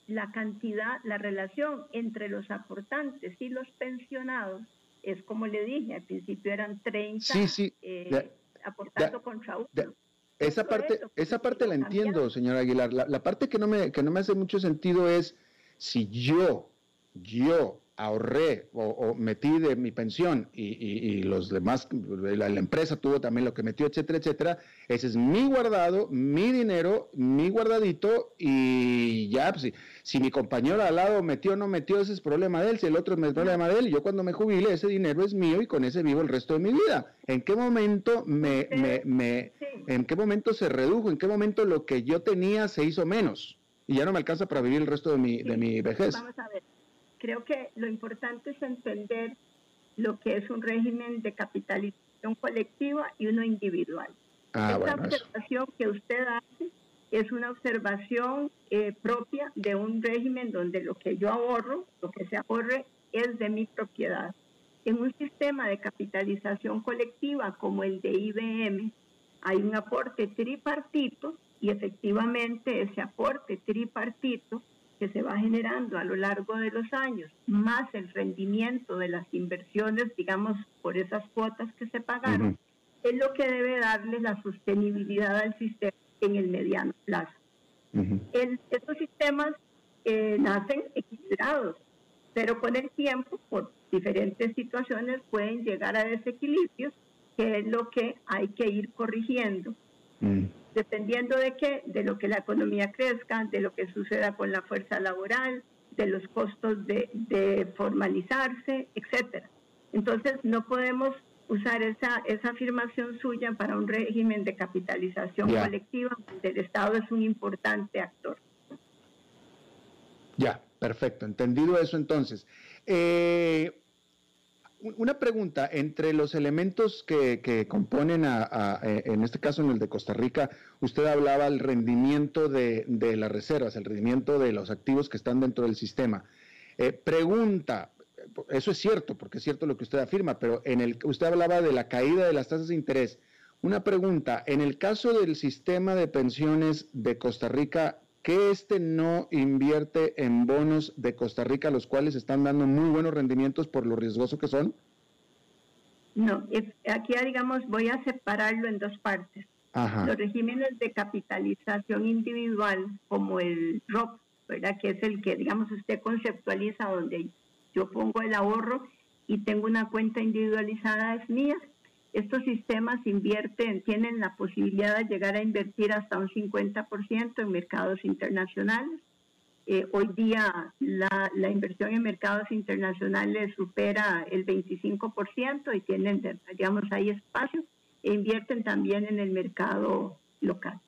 la cantidad, la relación entre los aportantes y los pensionados es como le dije, al principio eran 30 sí, eh, aportando contra uno. esa parte, esa parte la entiendo, señora Aguilar. La, la, parte que no, me, que no me hace mucho sentido es si yo, yo ahorré o, metí de mi pensión y, los demás, la, empresa tuvo también lo que metió, etcétera, etcétera, ese es mi guardado, mi dinero, mi guardadito y ya, pues, si, mi compañero al lado metió o no metió, ese es problema de él, si el otro es problema de él, yo cuando me jubile, ese dinero es mío y con ese vivo el resto de mi vida. ¿En qué momento me, me, me en qué momento se redujo, en qué momento lo que yo tenía se hizo menos? Y ya no me alcanza para vivir el resto de mi, de mi vejez. Vamos a ver creo que lo importante es entender lo que es un régimen de capitalización colectiva y uno individual. Ah, Esta observación que usted hace es una observación eh, propia de un régimen donde lo que yo ahorro, lo que se ahorre, es de mi propiedad. En un sistema de capitalización colectiva como el de IBM, hay un aporte tripartito y efectivamente ese aporte tripartito que se va generando a lo largo de los años, más el rendimiento de las inversiones, digamos, por esas cuotas que se pagaron, es lo que debe darle la sostenibilidad al sistema en el mediano plazo. estos sistemas eh, nacen equilibrados, pero con el tiempo, por diferentes situaciones, pueden llegar a desequilibrios, que es lo que hay que ir corrigiendo dependiendo de qué, de lo que la economía crezca, de lo que suceda con la fuerza laboral, de los costos de, de formalizarse, etcétera. Entonces no podemos usar esa, esa afirmación suya para un régimen de capitalización colectiva donde el Estado es un importante actor. Ya, perfecto, entendido eso entonces. Eh, una pregunta, entre los elementos que, componen, a, eh, en este caso en el de Costa Rica, usted hablaba del rendimiento de, las reservas, el rendimiento de los activos que están dentro del sistema. Eh, pregunta, eso es cierto, porque es cierto lo que usted afirma, pero en el, usted hablaba de la caída de las tasas de interés. Una pregunta, en el caso del sistema de pensiones de Costa Rica, ¿qué este no invierte en bonos de Costa Rica, los cuales están dando muy buenos rendimientos por lo riesgoso que son? No, aquí digamos voy a separarlo en dos partes. Los regímenes de capitalización individual, como el ROP, ¿verdad? que es el que, digamos, usted conceptualiza donde yo pongo el ahorro y tengo una cuenta individualizada, es mía. Estos sistemas invierten, tienen la posibilidad de llegar a invertir hasta un 50% en mercados internacionales. Eh, hoy día la, inversión en mercados internacionales supera el 25% y tienen, digamos, ahí espacio e invierten también en el mercado local.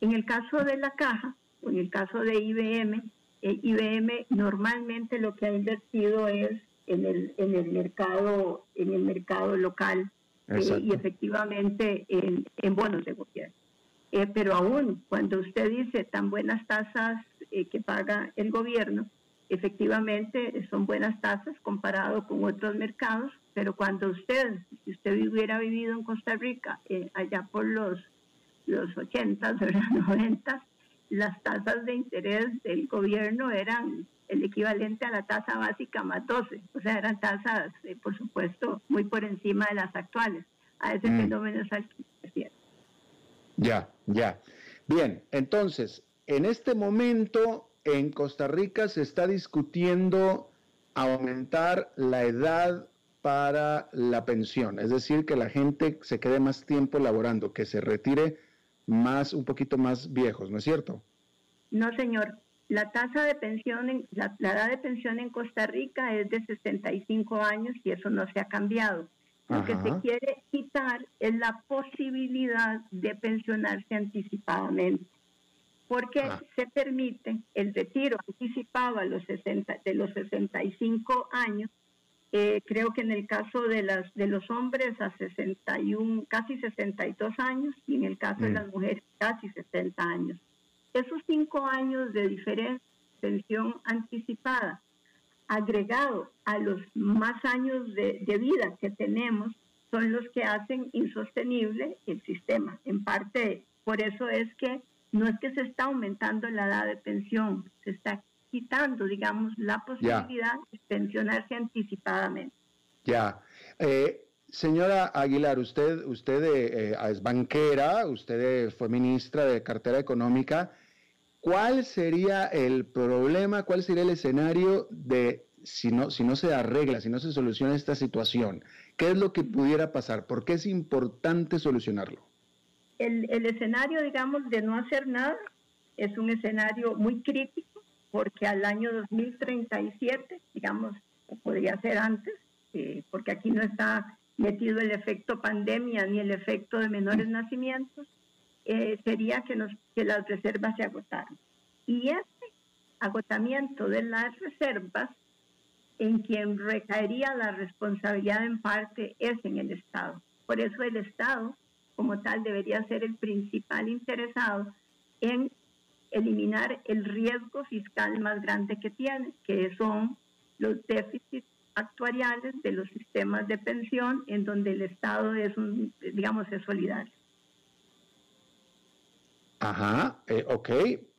En el caso de la caja, o en el caso de IBM, eh, IBM normalmente lo que ha invertido es en el, en el mercado en el mercado local eh, y efectivamente en, en, bonos de gobierno. Eh, pero aún cuando usted dice tan buenas tasas que paga el gobierno, efectivamente son buenas tasas comparado con otros mercados, pero cuando usted, si usted hubiera vivido en Costa Rica allá por los, los 80, los 90, las tasas de interés del gobierno eran el equivalente a la tasa básica más 12, o sea, eran tasas, eh, por supuesto, muy por encima de las actuales. A ese mm. fenómeno es al que Ya, ya. Bien, entonces, en este momento en Costa Rica se está discutiendo aumentar la edad para la pensión, es decir, que la gente se quede más tiempo laborando, que se retire más, un poquito más viejos, ¿no es cierto? No, señor. La tasa de pensión, en, la, edad de pensión en Costa Rica es de 65 años y eso no se ha cambiado. Lo que se quiere quitar es la posibilidad de pensionarse anticipadamente, porque ah. se permite el retiro anticipado a los 60, de los 65 años eh, creo que en el caso de las de los hombres a 61, casi 62 años y en el caso de mm. las mujeres casi 60 años. Esos cinco años de diferencia pensión anticipada, agregado a los más años de, de vida que tenemos, son los que hacen insostenible el sistema. En parte, por eso es que no es que se está aumentando la edad de pensión, se está quitando, digamos, la posibilidad de pensionarse anticipadamente. Ya. Eh, señora Aguilar, usted, usted eh, eh, es banquera, usted fue ministra de cartera económica. ¿Cuál sería el problema, cuál sería el escenario de si no, si no se arregla, si no se soluciona esta situación? ¿Qué es lo que pudiera pasar? ¿Por qué es importante solucionarlo? El, el escenario, digamos, de no hacer nada es un escenario muy crítico porque al año 2037, digamos, podría ser antes, eh, porque aquí no está metido el efecto pandemia ni el efecto de menores nacimientos, eh, sería que, nos, que las reservas se agotaran. Y este agotamiento de las reservas, en quien recaería la responsabilidad en parte es en el Estado. Por eso el Estado, como tal, debería ser el principal interesado en eliminar el riesgo fiscal más grande que tiene, que son los déficits actuariales de los sistemas de pensión en donde el Estado es un, digamos, es solidario. Ajá, eh, ok,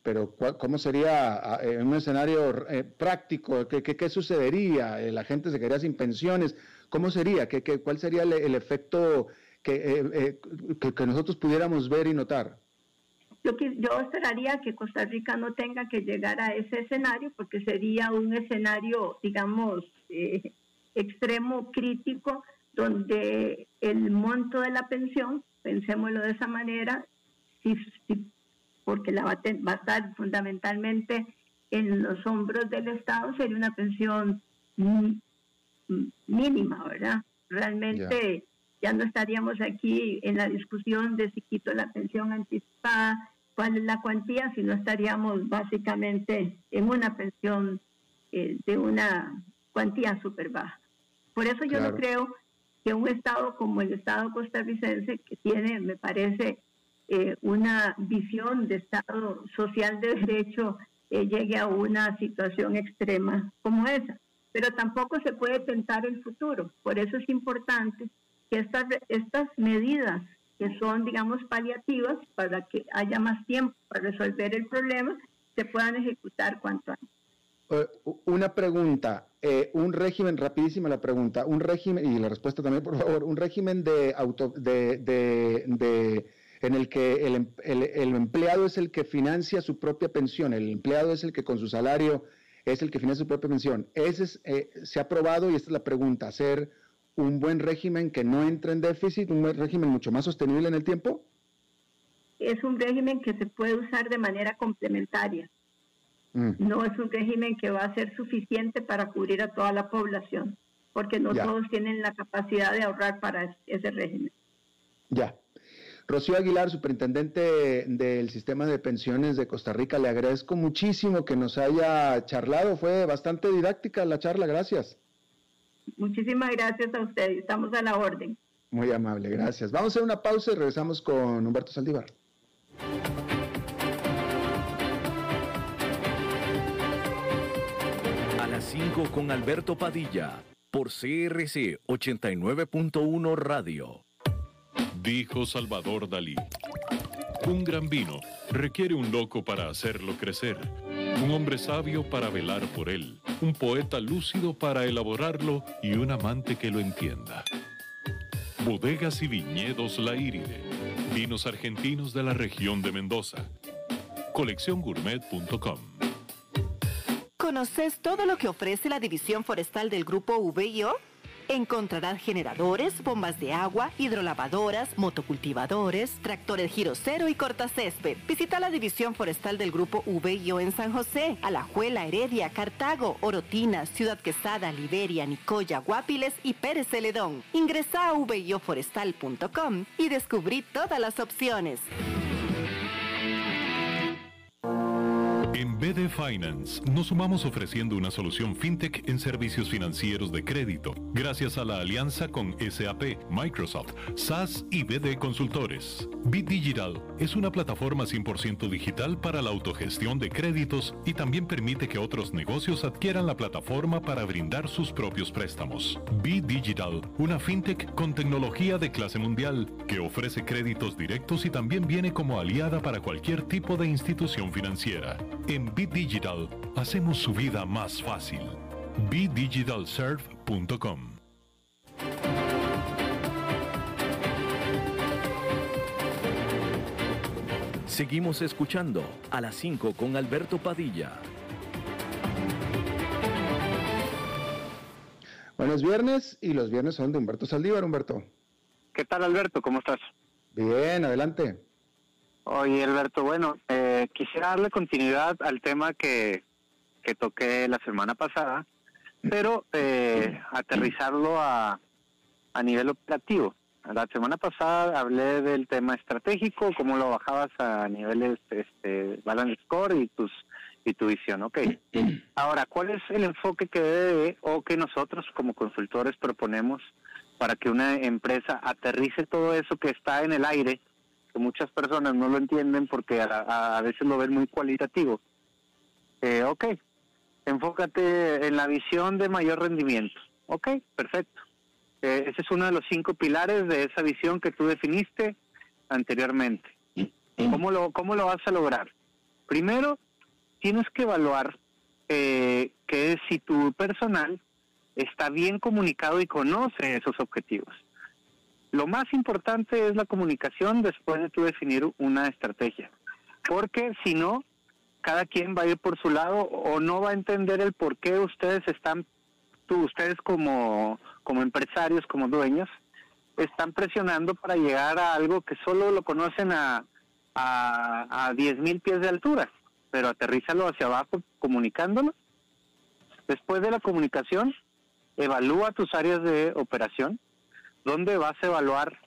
pero ¿cómo sería ah, en un escenario eh, práctico? ¿Qué, qué, sucedería? Eh, ¿La gente se quedaría sin pensiones? ¿Cómo sería? ¿Qué, qué cuál sería el, efecto que, que nosotros pudiéramos ver y notar? Yo, yo esperaría que Costa Rica no tenga que llegar a ese escenario porque sería un escenario, digamos, eh, extremo crítico donde el monto de la pensión, pensémoslo de esa manera, porque la va, a, estar fundamentalmente en los hombros del Estado sería una pensión mínima, ¿verdad? Realmente ya no estaríamos aquí en la discusión de si quito la pensión anticipada, cuál es la cuantía, sino estaríamos básicamente en una pensión eh, de una cuantía súper baja. Por eso yo no creo que un Estado como el Estado costarricense, que tiene, me parece, eh, una visión de Estado social de derecho, eh, llegue a una situación extrema como esa. Pero tampoco se puede tentar el futuro. Por eso es importante que estas, estas medidas que son, digamos, paliativas para que haya más tiempo para resolver el problema, se puedan ejecutar cuanto antes. Eh, una pregunta, eh, un régimen, rapidísima la pregunta, un régimen, y la respuesta también, por favor, un régimen de auto, de, de, en el que el, el, el, empleado es el que financia su propia pensión, el empleado es el que con su salario es el que financia su propia pensión. Ese es, eh, se ha probado, y esta es la pregunta, hacer un buen régimen que no entre en déficit, un régimen mucho más sostenible en el tiempo? Es un régimen que se puede usar de manera complementaria. Mm. No es un régimen que va a ser suficiente para cubrir a toda la población, porque no todos tienen la capacidad de ahorrar para ese régimen. Ya. Rocío Aguilar, superintendente del sistema de pensiones de Costa Rica, le agradezco muchísimo que nos haya charlado. Fue bastante didáctica la charla, gracias. Muchísimas gracias a ustedes, estamos a la orden. Muy amable, gracias. Vamos a hacer una pausa y regresamos con Humberto Saldívar. A las 5 con Alberto Padilla, por CRC 89.1 Radio. Dijo Salvador Dalí. Un gran vino requiere un loco para hacerlo crecer, un hombre sabio para velar por él un poeta lúcido para elaborarlo y un amante que lo entienda. Bodegas y viñedos La Iride. Vinos argentinos de la región de Mendoza. Colecciongourmet.com. ¿Conoces todo lo que ofrece la división forestal del grupo VIO? Encontrarás generadores, bombas de agua, hidrolavadoras, motocultivadores, tractores giro cero y cortacésped. Visita la división forestal del grupo VIO en San José, Alajuela, Heredia, Cartago, Orotina, Ciudad Quesada, Liberia, Nicoya, Guapiles y Pérez Celedón. Ingresa a vioforestal.com y descubrí todas las opciones. En BD Finance nos sumamos ofreciendo una solución fintech en servicios financieros de crédito, gracias a la alianza con SAP, Microsoft, SAS y BD Consultores. BitDigital es una plataforma 100% digital para la autogestión de créditos y también permite que otros negocios adquieran la plataforma para brindar sus propios préstamos. BitDigital, una fintech con tecnología de clase mundial que ofrece créditos directos y también viene como aliada para cualquier tipo de institución financiera. En BitDigital hacemos su vida más fácil. BitDigitalServe.com Seguimos escuchando a las 5 con Alberto Padilla. Buenos viernes y los viernes son de Humberto Saldívar, Humberto. ¿Qué tal Alberto? ¿Cómo estás? Bien, adelante. Oye Alberto, bueno, eh, quisiera darle continuidad al tema que, que toqué la semana pasada, pero eh, aterrizarlo a, a nivel operativo. La semana pasada hablé del tema estratégico, cómo lo bajabas a niveles este, balance score y tus y tu visión, ok. Ahora, ¿cuál es el enfoque que debe o que nosotros como consultores proponemos para que una empresa aterrice todo eso que está en el aire, muchas personas no lo entienden porque a, veces lo ven muy cualitativo? Eh, ok, enfócate en la visión de mayor rendimiento. Ok, perfecto. Eh, ese es uno de los cinco pilares de esa visión que tú definiste anteriormente. ¿Cómo lo, cómo lo vas a lograr? Primero, tienes que evaluar eh, que si tu personal está bien comunicado y conoce esos objetivos. Lo más importante es la comunicación después de tú definir una estrategia, porque si no, cada quien va a ir por su lado o no va a entender el por qué ustedes están, tú, ustedes como como empresarios, como dueños, están presionando para llegar a algo que solo lo conocen a, a, a 10 mil pies de altura. pero aterrízalo hacia abajo comunicándolo. Después de la comunicación, evalúa tus áreas de operación, donde vas a evaluar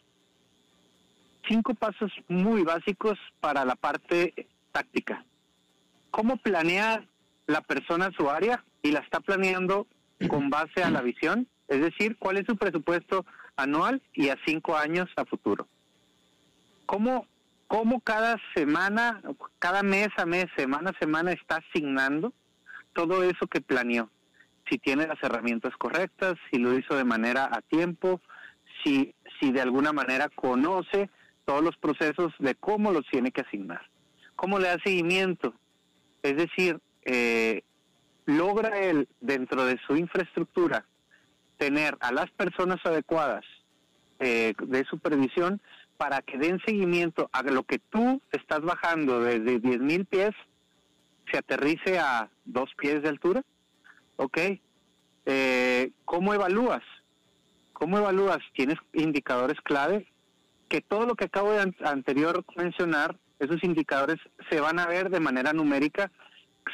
cinco pasos muy básicos para la parte táctica. ¿Cómo planea la persona su área y la está planeando con base a la visión? Es decir, ¿cuál es su presupuesto anual y a cinco años a futuro? ¿Cómo, cómo cada semana, cada mes a mes, semana a semana está asignando todo eso que planeó? Si tiene las herramientas correctas, si lo hizo de manera a tiempo, si, si de alguna manera conoce todos los procesos de cómo los tiene que asignar. ¿Cómo le da seguimiento? Es decir, eh, logra él dentro de su infraestructura tener a las personas adecuadas eh, de supervisión para que den seguimiento a lo que tú estás bajando desde 10.000 pies, se aterrice a dos pies de altura. ¿Ok? Eh, ¿Cómo evalúas? ¿Cómo evalúas? ¿Tienes indicadores clave? Que todo lo que acabo de anterior mencionar, esos indicadores se van a ver de manera numérica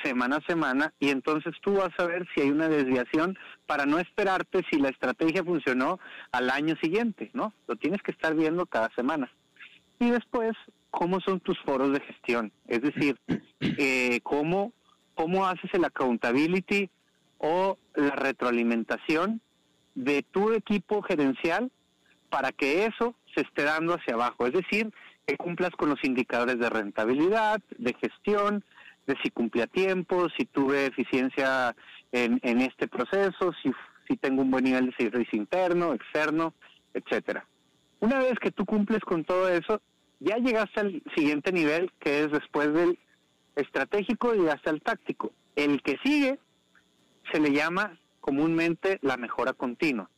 semana a semana y entonces tú vas a ver si hay una desviación para no esperarte si la estrategia funcionó al año siguiente, ¿no? Lo tienes que estar viendo cada semana. Y después, ¿cómo son tus foros de gestión? Es decir, eh, ¿cómo, ¿cómo haces el accountability o la retroalimentación de tu equipo gerencial para que eso se esté dando hacia abajo? Es decir, que cumplas con los indicadores de rentabilidad, de gestión, de si cumplí a tiempo, si tuve eficiencia en, en este proceso, si, si tengo un buen nivel de servicio interno, externo, etcétera. Una vez que tú cumples con todo eso, ya llegaste al siguiente nivel, que es después del estratégico y hasta el táctico. El que sigue se le llama comúnmente la mejora continua.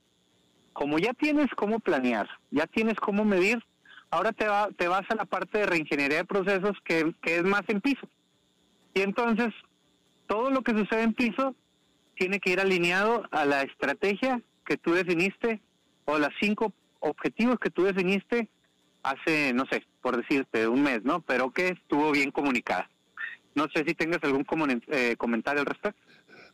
Como ya tienes cómo planear, ya tienes cómo medir, ahora te, va, te vas a la parte de reingeniería de procesos que, que es más en piso. Y entonces, todo lo que sucede en piso tiene que ir alineado a la estrategia que tú definiste o las cinco objetivos que tú definiste hace, no sé, por decirte, un mes, ¿no? Pero que estuvo bien comunicada. No sé si tengas algún eh, comentario al respecto.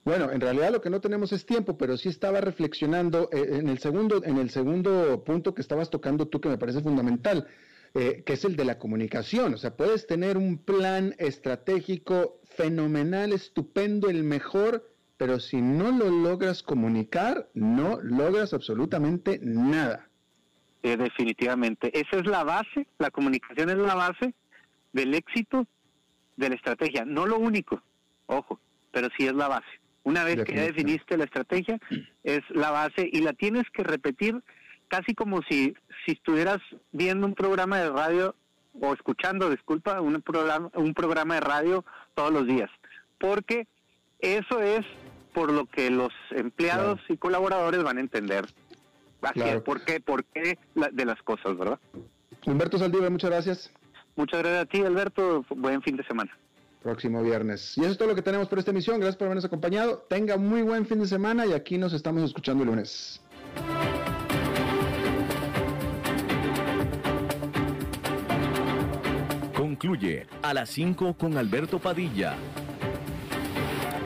Bueno, en realidad lo que no tenemos es tiempo, pero sí estaba reflexionando eh, en el segundo, en el segundo punto que estabas tocando tú que me parece fundamental. Eh, que es el de la comunicación. O sea, puedes tener un plan estratégico fenomenal, estupendo, el mejor, pero si no lo logras comunicar, no logras absolutamente nada. definitivamente. Esa es la base, la comunicación es la base del éxito de la estrategia. No lo único, ojo, pero sí es la base. Una vez que ya definiste la estrategia, es la base y la tienes que repetir casi como si, si estuvieras viendo un programa de radio o escuchando, disculpa, un programa, un programa de radio todos los días. Porque eso es por lo que los empleados y colaboradores van a entender. Así ¿por qué? ¿Por qué de las cosas, verdad? Humberto Saldívar, muchas gracias. Muchas gracias a ti, Alberto. Buen fin de semana. Próximo viernes. Y eso es todo lo que tenemos por esta emisión. Gracias por habernos acompañado. Tenga muy buen fin de semana y aquí nos estamos escuchando el lunes. Concluye a las 5 con Alberto Padilla.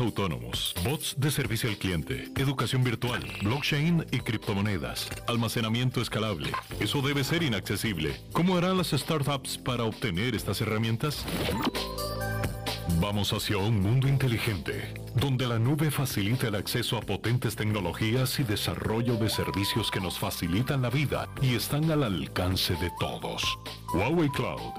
Autónomos, bots de servicio al cliente, educación virtual, blockchain y criptomonedas, almacenamiento escalable. Eso debe ser inaccesible. ¿Cómo harán las startups para obtener estas herramientas? Vamos hacia un mundo inteligente, donde la nube facilita el acceso a potentes tecnologías y desarrollo de servicios que nos facilitan la vida y están al alcance de todos. Huawei Cloud